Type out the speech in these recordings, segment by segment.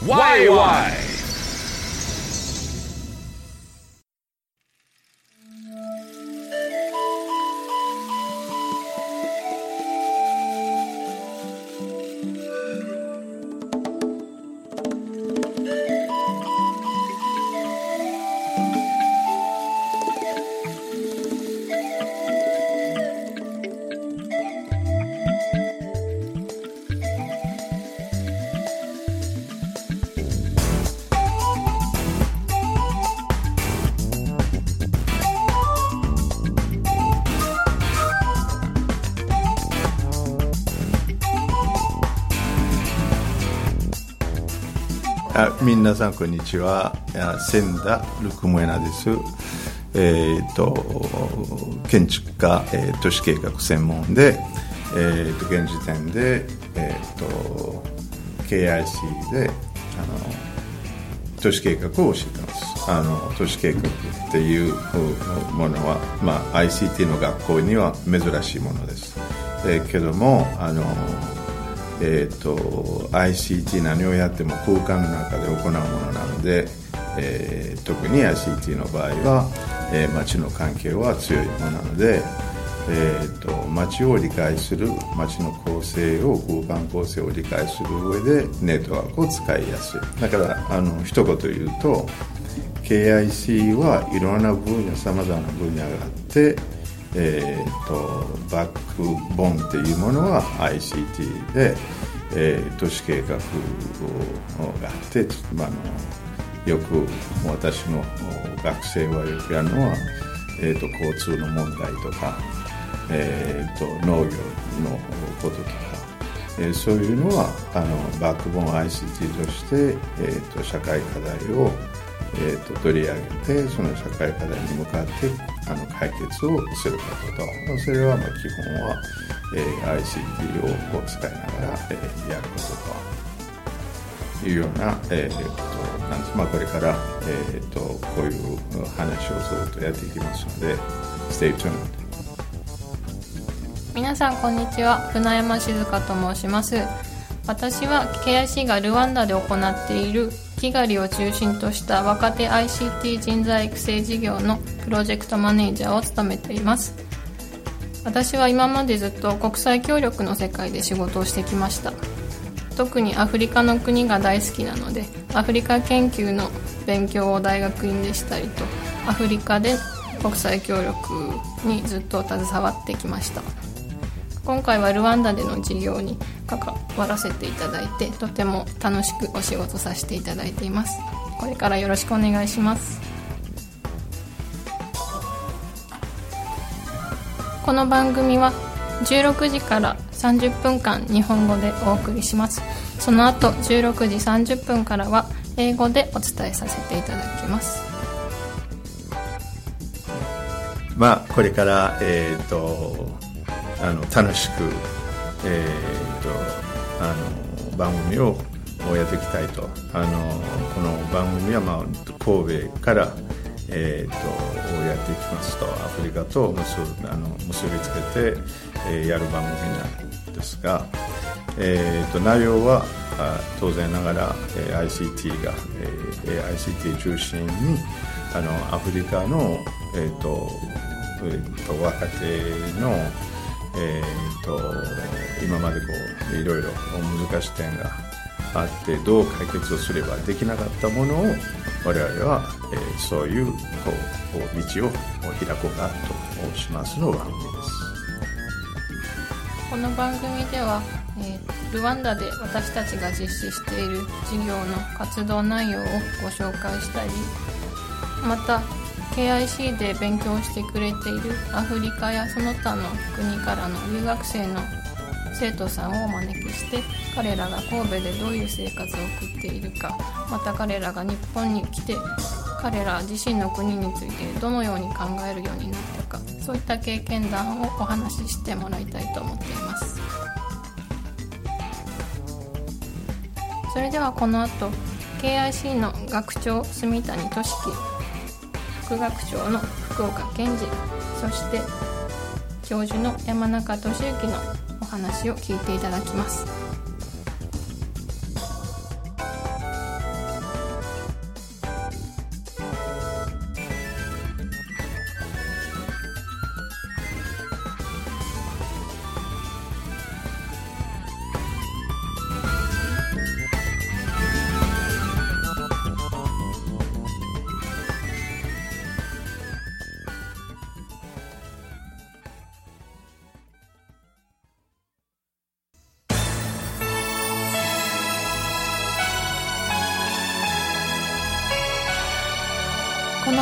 Why? Why? 皆さんこんにちは。あ千田ルクモエナです。えー、と建築家、えー都市計画専門で、えー、と現時点で、えー、と KIC であの都市計画を教えてます。あの都市計画っていうものは、まあ、ICT の学校には珍しいものです、えーけどもあのえー、と ICT 何をやっても空間の中で行うものなので、えー特に ICT の場合は、えー街の関係は強いものなので、えー、と街を理解する街の構成を空間構成を理解する上でネットワークを使いやすい。だからあの一言言うと KIC はいろんな分野さまざまな分野があってえー、とバックボーンっていうものは ICT で、えー都市計画があって、まあ、あのよく私の学生はよくやるのは、えー、と交通の問題とか、えー、と農業のこととか、えーそういうのはあのバックボーン ICT として、えー、と社会課題を、えー、と取り上げてその社会課題に向かってあの解決をすること。それはまあ基本は、えー ICT をこう使いながら、えーやることと。いうような、えーとなんです。まあ、これから、えー、とこういう話をずっとやっていきますので Stay tuned 皆さんこんにちは。船山静香と申します。私は KIC がルワンダで行っているキガリを中心とした若手 ICT 人材育成事業のプロジェクトマネージャーを務めています。私は今までずっと国際協力の世界で仕事をしてきました。特にアフリカの国が大好きなのでアフリカ研究の勉強を大学院でしたりとアフリカで国際協力にずっと携わってきました。今回はルワンダでの事業に関わらせていただいてとても楽しくお仕事させていただいています。これからよろしくお願いします。この番組は16時から30分間日本語でお送りします。その後16時30分からは英語でお伝えさせていただきます。まあ、これから、えー、とあの楽しく、えー、とあの番組をやっていきたいと。あのこの番組は、まあ、神戸から、えー、とやっていきますと。アフリカと結ぶあの結びつけて、えーやる番組なんですが、えー、と内容は当然ながら、えー ICT が、えー ICT 中心にあのアフリカの、えーとえーと若手の、えー、と今までこういろいろ難しい点があってどう解決をすればできなかったものを我々は、えーそういうこうこう道を開こうかとしますの番組です。この番組では、えールワンダで私たちが実施している事業の活動内容をご紹介したりまた KIC で勉強してくれているアフリカやその他の国からの留学生の生徒さんをお招きして彼らが神戸でどういう生活を送っているかまた彼らが日本に来て彼ら自身の国についてどのように考えるようになったかそういった経験談をお話ししてもらいたいと思っています。それではこの後 KIC の学長住谷俊樹副学長の福岡健二そして教授の山中俊之のお話を聞いていただきます。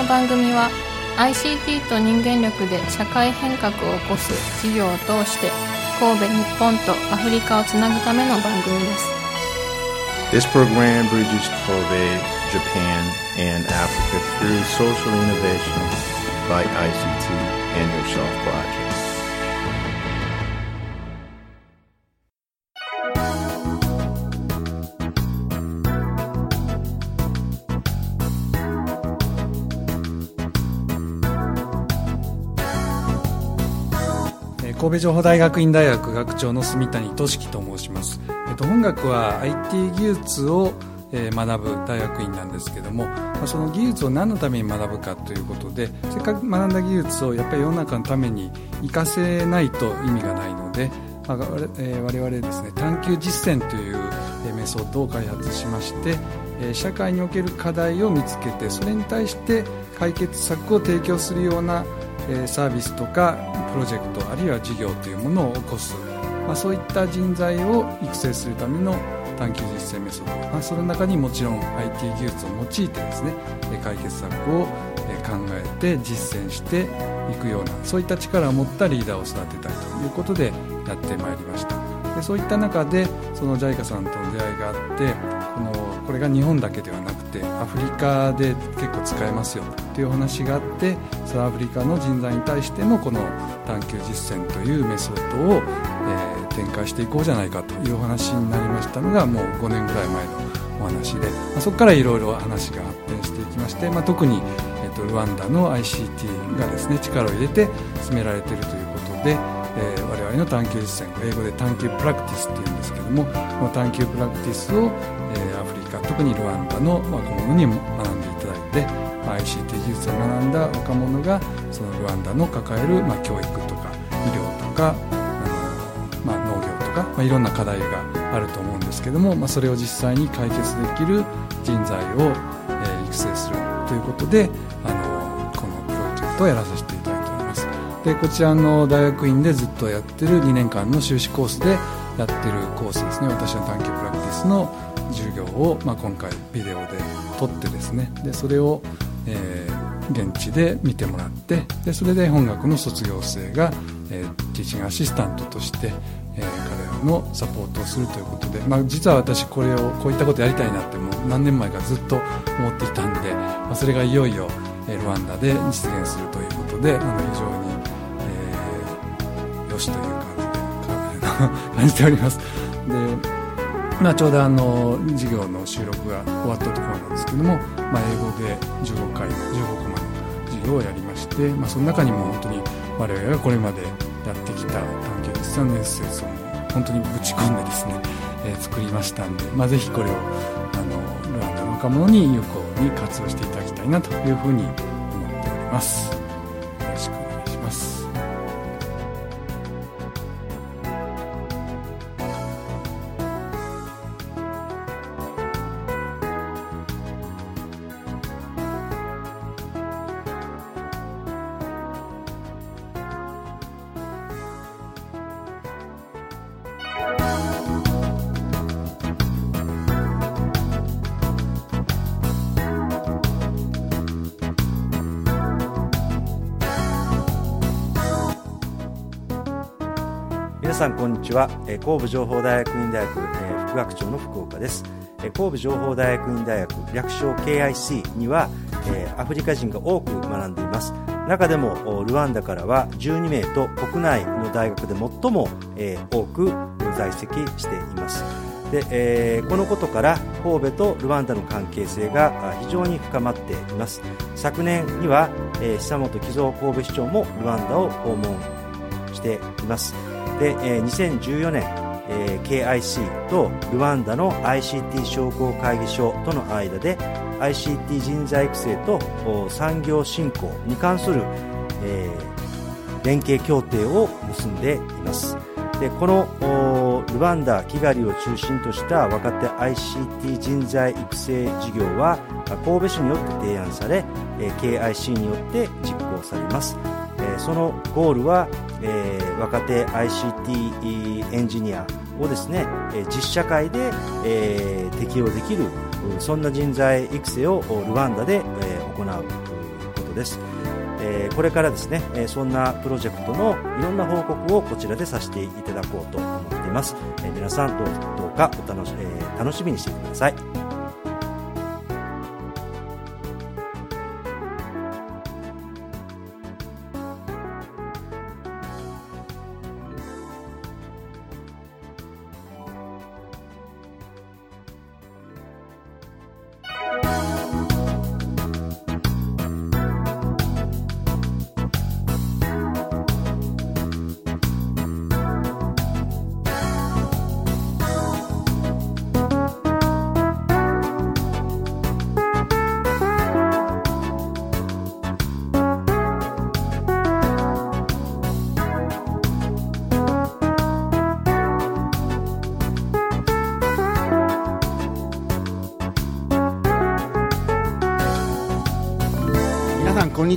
番組は ICT と人間力で社会変革を起こす事業を通して神戸日本とアフリカをつなぐための番組です This program bridges Kobe, Japan, and Africa through social innovation by ICT and Yourself Project. 神戸情報大学院大学学長の住谷俊樹と申します、えっと本学は IT 技術を学ぶ大学院なんですけども、その技術を何のために学ぶかということでせっかく学んだ技術をやっぱり世の中のために活かせないと意味がないので、我々ですね探究実践というメソッドを開発しまして社会における課題を見つけてそれに対して解決策を提供するようなサービスとかロジェクトあるいは事業というものを起こす、まあ、そういった人材を育成するための探究実践メソッド、まあ、その中にもちろん IT 技術を用いてですね解決策を考えて実践していくようなそういった力を持ったリーダーを育てたいということでやってまいりました。でそういった中でその JICA さんとの出会いがあってこのこれが日本だけではなくてアフリカで結構使えますよっていう話があってそのアフリカの人材に対してもこの探究実践というメソッドを、えー展開していこうじゃないかというお話になりましたのがもう5年ぐらい前のお話で、まあそこからいろいろ話が発展していきまして、まあ、特に、えー、とルワンダの ICT がですね力を入れて進められているということで、えー我々の探究実践英語で探究プラクティスっていうんですけどもこの探究プラクティスを、えーア特にルワンダの若者に学んでいただいて、まあ ICT 技術を学んだ若者がそのルワンダの抱える、まあ、教育とか医療とかあの、まあ、農業とか、まあ、いろんな課題があると思うんですけども、まあ、それを実際に解決できる人材を、えー育成するということであのこのプロジェクトをやらさせていただいております。でこちらの大学院でずっとやってる2年間の修士コースでやってるコースですね。私の探究プラクティスの授業を、まあ、今回ビデオで撮ってですねでそれを、えー現地で見てもらってでそれで本学の卒業生が、えーティーチングアシスタントとして、えー彼らのサポートをするということで、まあ、実は私これをこういったことやりたいなってもう何年前かずっと思っていたんで、まあ、それがいよいよ、えールワンダで実現するということであの非常に、えーよしという感じで 感じております。まあ、ちょうどあの授業の収録が終わったところなんですけども、まあ、英語で15回15コマの授業をやりまして、まあ、その中にも本当に我々がこれまでやってきた探究実際のエッセンスを本当にぶち込んでですね、えー作りましたんで、まあ、ぜひこれをあのルワンダの若者に有効に活用していただきたいなというふうに思っております。さんこんにちは。え神戸情報大学院大学、え副学長の福岡です。え神戸情報大学院大学略称 KIC には、えアフリカ人が多く学んでいます。中でもルワンダからは12名と国内の大学で最も、え多く在籍しています。で、えーこのことから神戸とルワンダの関係性が非常に深まっています。昨年には、えー久本木造神戸市長もルワンダを訪問しています。で、えー2014年、えー KIC とルワンダの ICT 商工会議所との間で ICT 人材育成と産業振興に関する、えー連携協定を結んでいます。でこのルワンダ・キガリを中心とした若手 ICT 人材育成事業は神戸市によって提案され、KIC によって実行されます、そのゴールは、えー若手 ICT エンジニアをですね、え実社会で、えー適用できるそんな人材育成をルワンダで、えー行ううことです。えーこれからですね、えそんなプロジェクトのいろんな報告をこちらでさせていただこうと思っています、えー皆さんどうかお楽し,、え楽しみにしてください。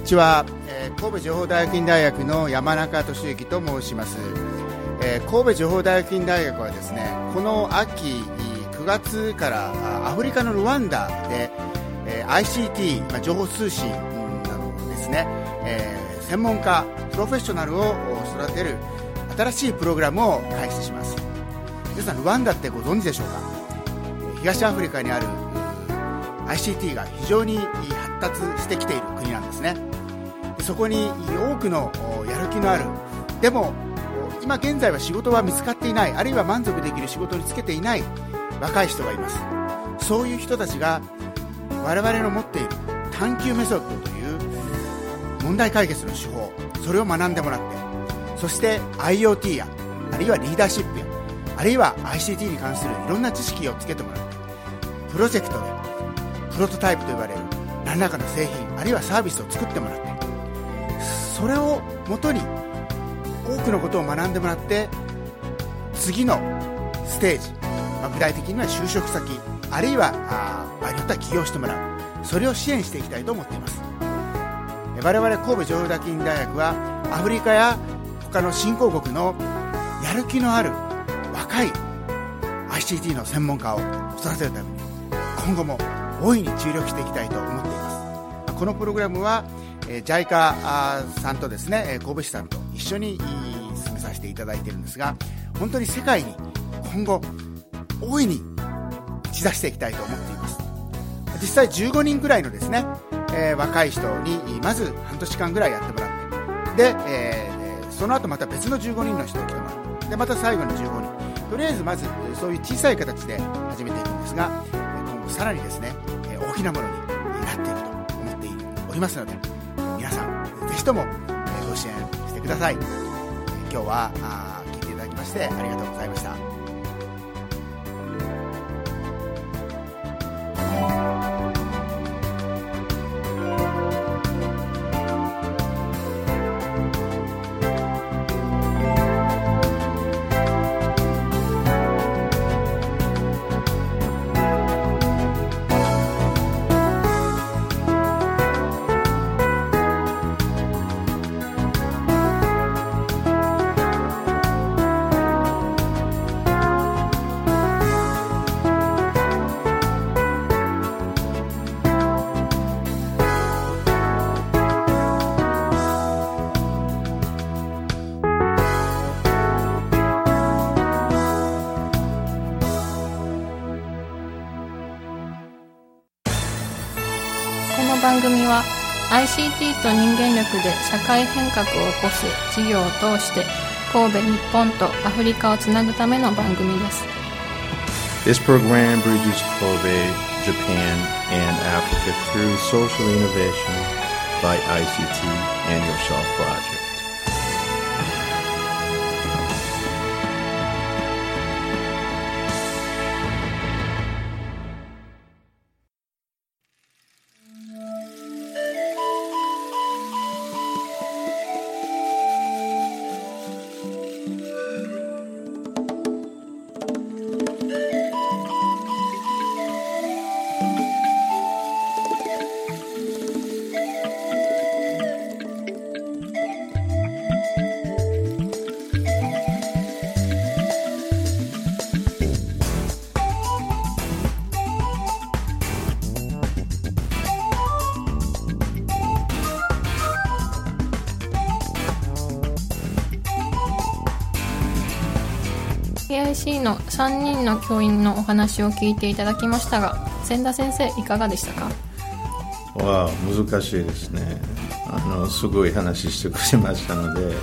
にちは、えー神戸情報大学院大学の山中俊之と申します、えー神戸情報大学院大学はですねこの秋9月からアフリカのルワンダで、えー ICT、まあ、情報通信などですね、えー専門家プロフェッショナルを育てる新しいプログラムを開始します。皆さんルワンダってご存知でしょうか？東アフリカにある ICT が非常に発達してきている国なんですね。そこに多くのやる気のある。でも今現在は仕事は見つかっていない。あるいは満足できる仕事に就けていない若い人がいます。そういう人たちが我々の持っている探求メソッドという問題解決の手法それを学んでもらってそして IoT やあるいはリーダーシップやあるいは ICT に関するいろんな知識をつけてもらってプロジェクトでプロトタイプと呼ばれる何らかの製品あるいはサービスを作ってもらってそれをもとに多くのことを学んでもらって次のステージ、まあ具体的には就職先あるいはあ場合によっては起業してもらう。それを支援していきたいと思っています。我々神戸情報大学院大学はアフリカや他の新興国のやる気のある若い ICT の専門家を育てるために今後も大いに注力していきたいと思っています。このプログラムは、え JICA さんとですねえ神戸市さんと一緒に進めさせていただいているんですが本当に世界に今後大いに打ち出していきたいと思っています。実際15人ぐらいのですね、えー若い人にまず半年間ぐらいやってもらってで、えーその後また別の15人の人を来てもらってでまた最後の15人。とりあえずまずそういう小さい形で始めていくんですが今後さらにですね大きなものになっていくと思っておりますのでひともえご支援してください。今日はあ聞いていただきましてありがとうございました。IT と人間力で社会変革を起こす事業を通して神戸日本とアフリカをつなぐための番組です This program bridges Kobe, Japan, and Africa through social innovation by ICT and Yourself Project. の3人の教員のお話を聞いていただきましたが千田先生いかがでしたか？わあ難しいですね。あのすごい話してくれましたので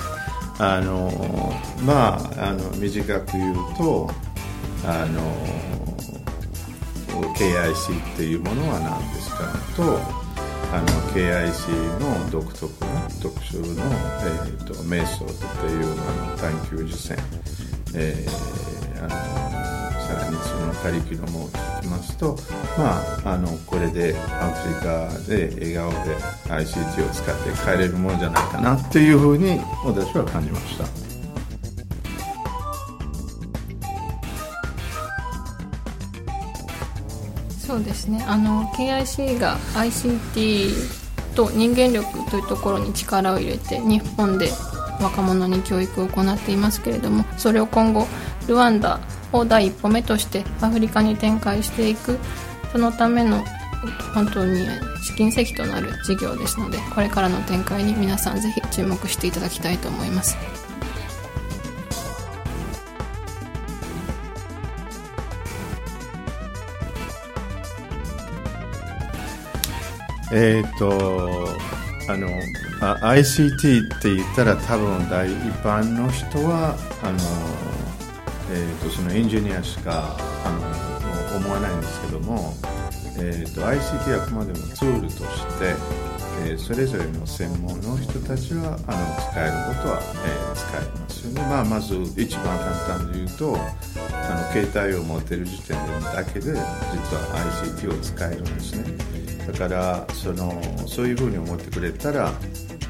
あのまああの短く言うとあの KIC っていうものは何ですかとあの KIC の独特な特殊の、えーと、とメソッドっていうあの探究実践、えーあのさらにそのカリキュラムを聞きますと、まあ、あのこれでアフリカで笑顔で ICT を使って帰れるものじゃないかなっていうふうに私は感じました。そうですねあの KIC が ICT と人間力というところに力を入れて日本で若者に教育を行っていますけれどもそれを今後ルワンダを第一歩目としてアフリカに展開していく。そのための本当に試金石となる事業ですのでこれからの展開に皆さんぜひ注目していただきたいと思います。えっ、とあのあ ICT って言ったら多分大一般の人はあの、えーと、そのエンジニアしかあの思わないんですけども、えーと、ICT はあくまでもツールとして、えー、それぞれの専門の人たちはあの使えることは、えー、使えますよね、まあ、まず一番簡単で言うとあの携帯を持ってる時点だけで実は ICT を使えるんですね。だからそのそういうふうに思ってくれたら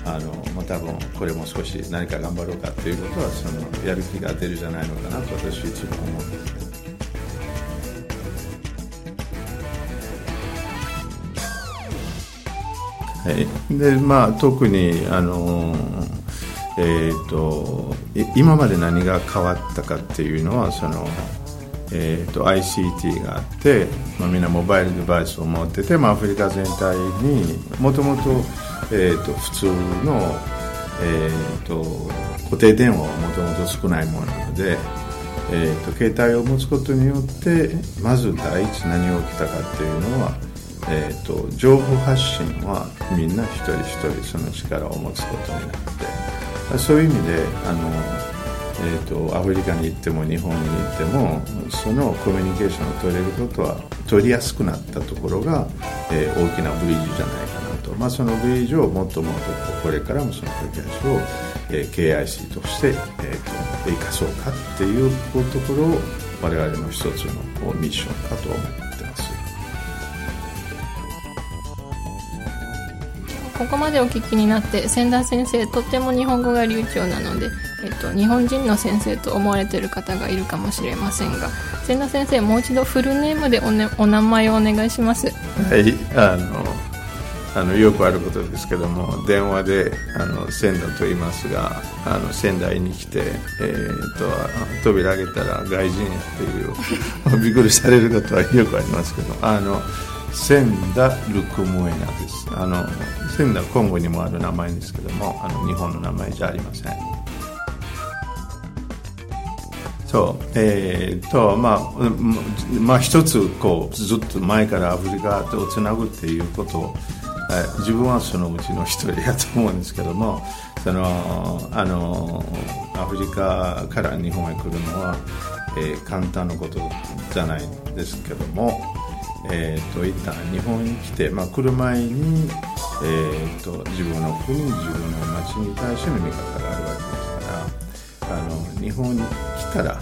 あの、まあ、多分これも少し何か頑張ろうかっていうことはそのやる気が出るじゃないのかなと私いつも思うんです。はい、でまあ特にあのえーと今まで何が変わったかっていうのはそのえーと、ICT があって、まあ、みんなモバイルデバイスを持ってて、まあ、アフリカ全体にもともとえー、と普通の、えーと、固定電話はもともと少ないものなので、えーと、携帯を持つことによってまず第一何が起きたかっていうのは、えー、と情報発信はみんな一人一人その力を持つことになってそういう意味であのえーと、アフリカに行っても日本に行ってもそのコミュニケーションを取れることは取りやすくなったところが、えー、大きなブリッジじゃないかと、まあ、そのブリッジをもっともっとこれからもその繰り返しを、えー、KIC として、えーと、生かそうかっていうところを我々の一つのミッションかと思ってます。ここまでお聞きになって千田先生とっても日本語が流暢なのでえっと、日本人の先生と思われている方がいるかもしれませんが千田先生もう一度フルネームでお,、ね、お名前をお願いしますはいあのあのよくあることですけども電話であの仙台と言いますがあの仙台に来て、えーと、扉開けたら外人やっていう びっくりされることはよくありますけどあの仙田ルクモエナです。あの仙田今後にもある名前ですけどもあの日本の名前じゃありません。そうえー、とまあ、まあ、一つこうずっと前からアフリカとつなぐっていうことをえ自分はそのうちの一人やと思うんですけどもそのあのアフリカから日本へ来るのは、えー簡単なことじゃないんですけども、えー、と一旦日本に来て、まあ、来る前に、えー、と自分の国自分の町に対しての見方があるわけですからあの日本に来たら、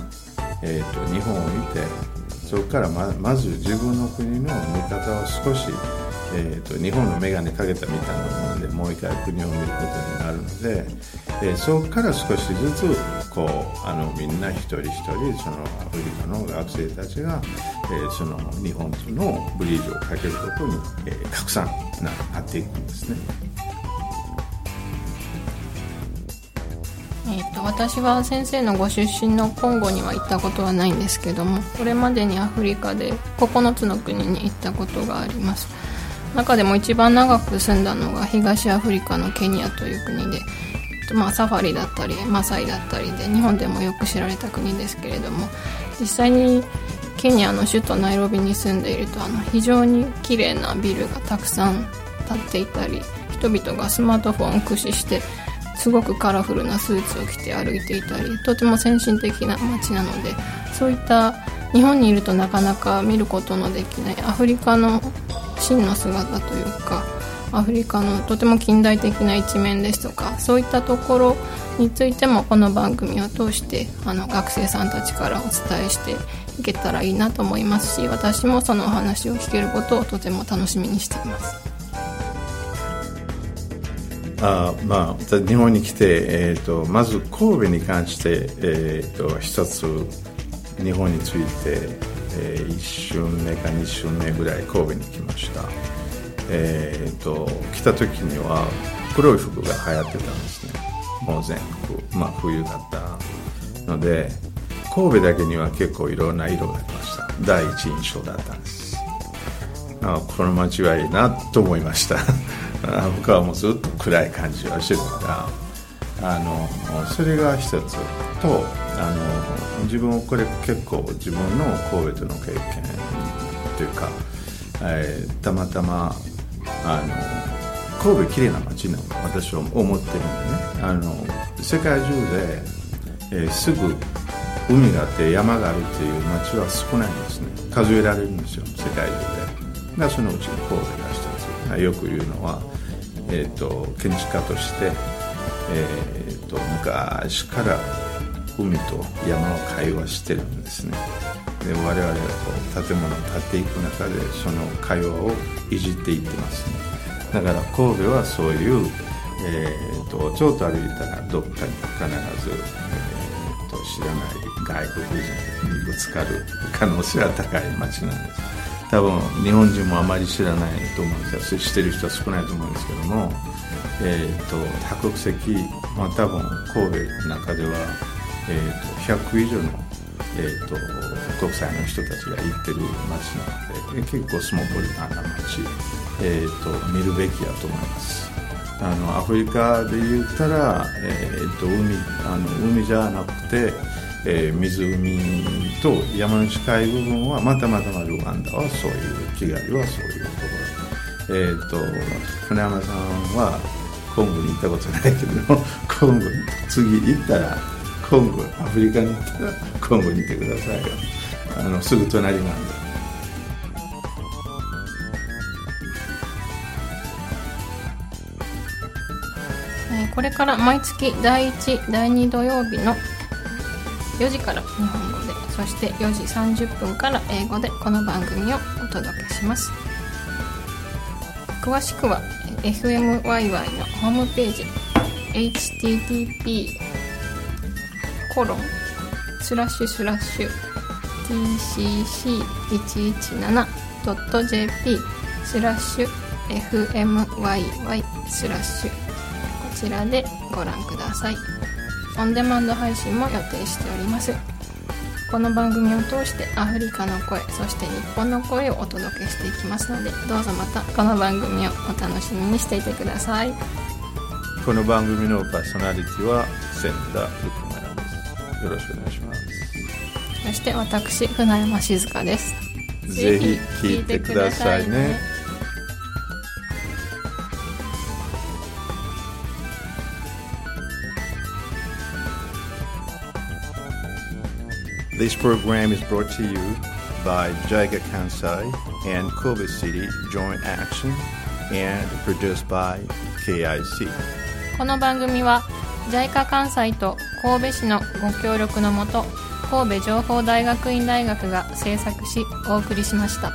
えー、と日本を見てそこからままず自分の国の見方を少し、えー、と日本の眼鏡かけたみたいなものでもう一回国を見ることになるので、えーそこから少しずつこうあのみんな一人一人そのアフリカの学生たちが、えーその日本とのブリッジをかけることに、えーたくさんなっていくんですね。えー、と私は先生のご出身のコンゴには行ったことはないんですけどもこれまでにアフリカで9つの国に行ったことがあります中でも一番長く住んだのが東アフリカのケニアという国で、まあ、サファリだったりマサイだったりで日本でもよく知られた国ですけれども実際にケニアの首都ナイロビに住んでいるとあの非常に綺麗なビルがたくさん建っていたり人々がスマートフォンを駆使してすごくカラフルなスーツを着て歩いていたりとても先進的な街なのでそういった日本にいるとなかなか見ることのできないアフリカの真の姿というかアフリカのとても近代的な一面ですとかそういったところについてもこの番組を通してあの学生さんたちからお伝えしていけたらいいなと思いますし私もそのお話を聞けることをとても楽しみにしています。あまあ、日本に来て、えー、とまず神戸に関して、えー、と一つ日本について、え1週目か2週目ぐらい神戸に来ました、えー、と来た時には黒い服が流行ってたんですね。もう全国、まあ、冬だったので神戸だけには結構いろんな色がありました。第一印象だったんです。あこの街はいいなと思いました。あ僕はもうずっと暗い感じはしてるから。あのそれが一つとあの自分これ結構自分の神戸との経験というか、えーたまたまあの神戸綺麗な街なの私は思ってるんでね。あの世界中で、えーすぐ海があって山があるっていう街は少ないんですね。数えられるんですよ世界中で。がそのうちの神戸が一つ。よく言うのは、えー、と建築家として、えー、と昔から海と山の会話してるんですね。で我々がこう建物を建っていく中でその会話をいじっていってますね。だから神戸はそういう、えー、とちょっと歩いたらどっかに必ず、えー、と知らない外国人にぶつかる可能性は高い街なんです。多分日本人もあまり知らないと思うんですが知ってる人は少ないと思うんですけども、えー、と多国籍、まあ、多分神戸の中では、えー、と100以上の、えー、と国際の人たちが行ってる街なので結構スモポリタンな街、えー、と見るべきやと思います。あのアフリカで言ったら、えー、と海あの海じゃなくて、えー湖と山の近い部分はまたまたまルワンダはそういうキガリはそういうところ。えっ、と船山さんはコンゴに行ったことないけどコンゴに次行ったらコンゴアフリカに行ったらコンゴにいてください。よあのすぐ隣なんで。これから毎月第1第2土曜日の4時から日本語でそして4時30分から英語でこの番組をお届けします。詳しくは FMYY のホームページ http コロン。スラッシュスラッシュ。tcc117.jp スラッシュ fmyy スラッシュ。こちらでご覧ください。オンデマンド配信も予定しております。この番組を通してアフリカの声そして日本の声をお届けしていきますのでどうぞまたこの番組をお楽しみにしていてください。この番組のパーソナリティは千田ルクマヤです。よろしくお願いしますそして私船山静香ですぜひ聞いてくださいね This program is brought to you by JICA Kansai and Kobe City Joint Action and produced by KIC. この番組は JICA 関西と神戸市のご協力のもと神戸情報大学院大学が制作しお送りしました。